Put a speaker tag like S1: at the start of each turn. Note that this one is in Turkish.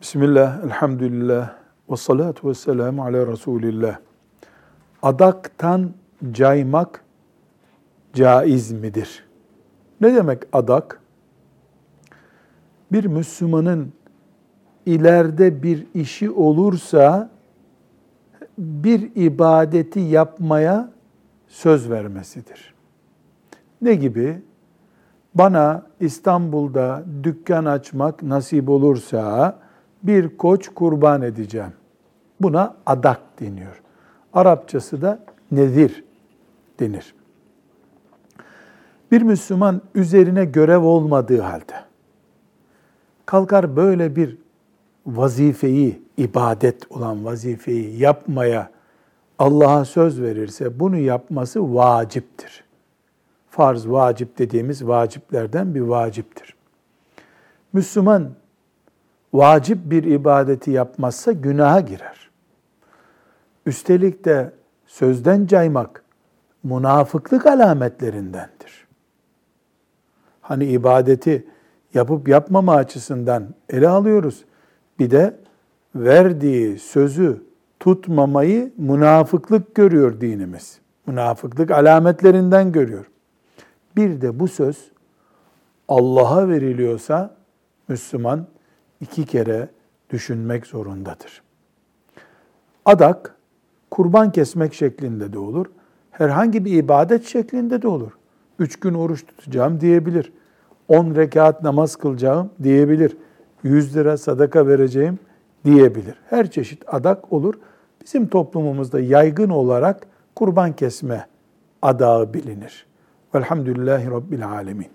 S1: Bismillah, elhamdülillah, ve salatu ve selamu ala Resulillah. Adaktan caymak caiz midir? Ne demek adak? Bir Müslümanın ileride bir işi olursa bir ibadeti yapmaya söz vermesidir. Ne gibi? Bana İstanbul'da dükkan açmak nasip olursa bir koç kurban edeceğim. Buna adak deniyor. Arapçası da nedir denir. Bir Müslüman üzerine görev olmadığı halde kalkar böyle bir vazifeyi, ibadet olan vazifeyi yapmaya Allah'a söz verirse bunu yapması vaciptir. Farz, vacip dediğimiz vaciplerden bir vaciptir. Müslüman vacip bir ibadeti yapmazsa günaha girer. Üstelik de sözden caymak münafıklık alametlerindendir. Hani ibadeti yapıp yapmama açısından ele alıyoruz. Bir de verdiği sözü tutmamayı münafıklık görüyor dinimiz. Münafıklık alametlerinden görüyor. Bir de bu söz Allah'a veriliyorsa Müslüman iki kere düşünmek zorundadır. Adak, kurban kesmek şeklinde de olur. Herhangi bir ibadet şeklinde de olur. Üç gün oruç tutacağım diyebilir. On rekat namaz kılacağım diyebilir. Yüz lira sadaka vereceğim diyebilir. Her çeşit adak olur. Bizim toplumumuzda yaygın olarak kurban kesme adağı bilinir. Velhamdülillahi Rabbil Alemin.